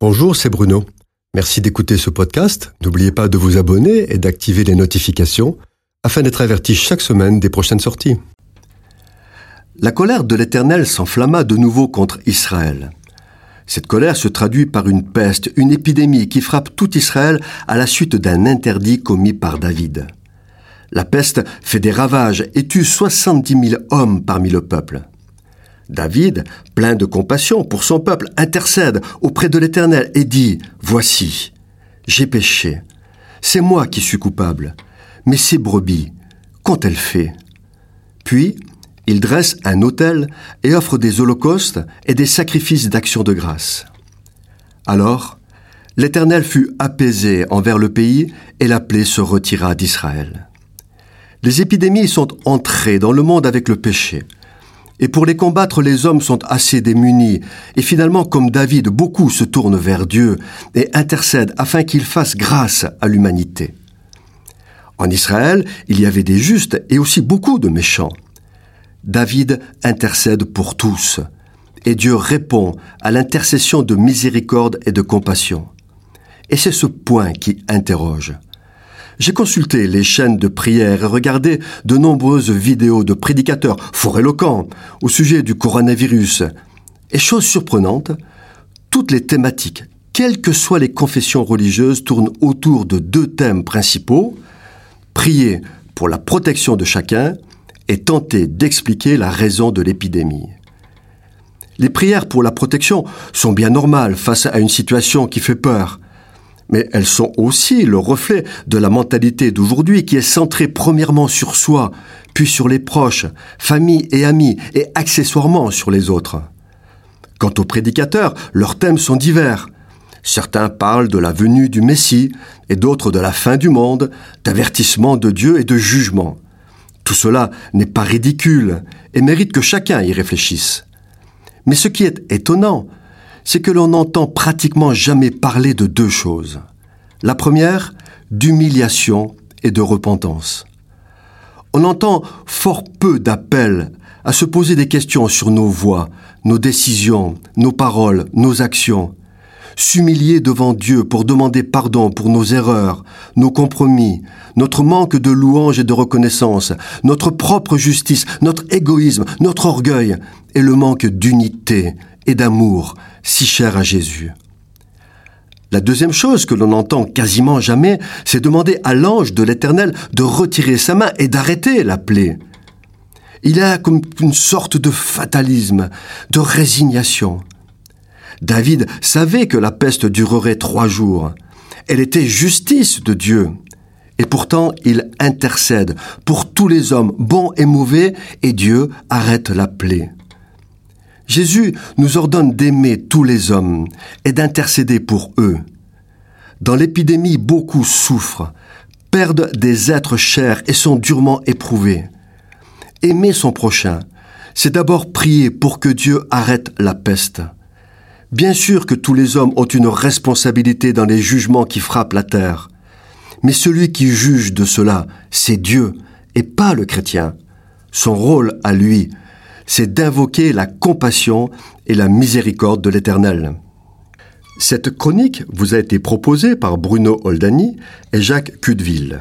Bonjour, c'est Bruno. Merci d'écouter ce podcast. N'oubliez pas de vous abonner et d'activer les notifications afin d'être averti chaque semaine des prochaines sorties. La colère de l'Éternel s'enflamma de nouveau contre Israël. Cette colère se traduit par une peste, une épidémie qui frappe tout Israël à la suite d'un interdit commis par David. La peste fait des ravages et tue 70 000 hommes parmi le peuple. David, plein de compassion pour son peuple, intercède auprès de l'Éternel et dit, Voici, j'ai péché, c'est moi qui suis coupable, mais ces brebis, qu'ont-elles fait Puis, il dresse un autel et offre des holocaustes et des sacrifices d'action de grâce. Alors, l'Éternel fut apaisé envers le pays et la plaie se retira d'Israël. Les épidémies sont entrées dans le monde avec le péché. Et pour les combattre, les hommes sont assez démunis. Et finalement, comme David, beaucoup se tournent vers Dieu et intercèdent afin qu'il fasse grâce à l'humanité. En Israël, il y avait des justes et aussi beaucoup de méchants. David intercède pour tous, et Dieu répond à l'intercession de miséricorde et de compassion. Et c'est ce point qui interroge. J'ai consulté les chaînes de prière et regardé de nombreuses vidéos de prédicateurs fort éloquents au sujet du coronavirus. Et chose surprenante, toutes les thématiques, quelles que soient les confessions religieuses, tournent autour de deux thèmes principaux, prier pour la protection de chacun et tenter d'expliquer la raison de l'épidémie. Les prières pour la protection sont bien normales face à une situation qui fait peur mais elles sont aussi le reflet de la mentalité d'aujourd'hui qui est centrée premièrement sur soi, puis sur les proches, famille et amis, et accessoirement sur les autres. Quant aux prédicateurs, leurs thèmes sont divers. Certains parlent de la venue du Messie, et d'autres de la fin du monde, d'avertissement de Dieu et de jugement. Tout cela n'est pas ridicule, et mérite que chacun y réfléchisse. Mais ce qui est étonnant, c'est que l'on n'entend pratiquement jamais parler de deux choses. La première, d'humiliation et de repentance. On entend fort peu d'appels à se poser des questions sur nos voix, nos décisions, nos paroles, nos actions. S'humilier devant Dieu pour demander pardon pour nos erreurs, nos compromis, notre manque de louange et de reconnaissance, notre propre justice, notre égoïsme, notre orgueil et le manque d'unité et d'amour si cher à Jésus. La deuxième chose que l'on entend quasiment jamais, c'est demander à l'ange de l'Éternel de retirer sa main et d'arrêter la plaie. Il a comme une sorte de fatalisme, de résignation. David savait que la peste durerait trois jours. Elle était justice de Dieu. Et pourtant, il intercède pour tous les hommes, bons et mauvais, et Dieu arrête la plaie. Jésus nous ordonne d'aimer tous les hommes et d'intercéder pour eux. Dans l'épidémie, beaucoup souffrent, perdent des êtres chers et sont durement éprouvés. Aimer son prochain, c'est d'abord prier pour que Dieu arrête la peste. Bien sûr que tous les hommes ont une responsabilité dans les jugements qui frappent la terre. Mais celui qui juge de cela, c'est Dieu, et pas le chrétien. Son rôle à lui, c'est d'invoquer la compassion et la miséricorde de l'Éternel. Cette chronique vous a été proposée par Bruno Oldani et Jacques Cudeville.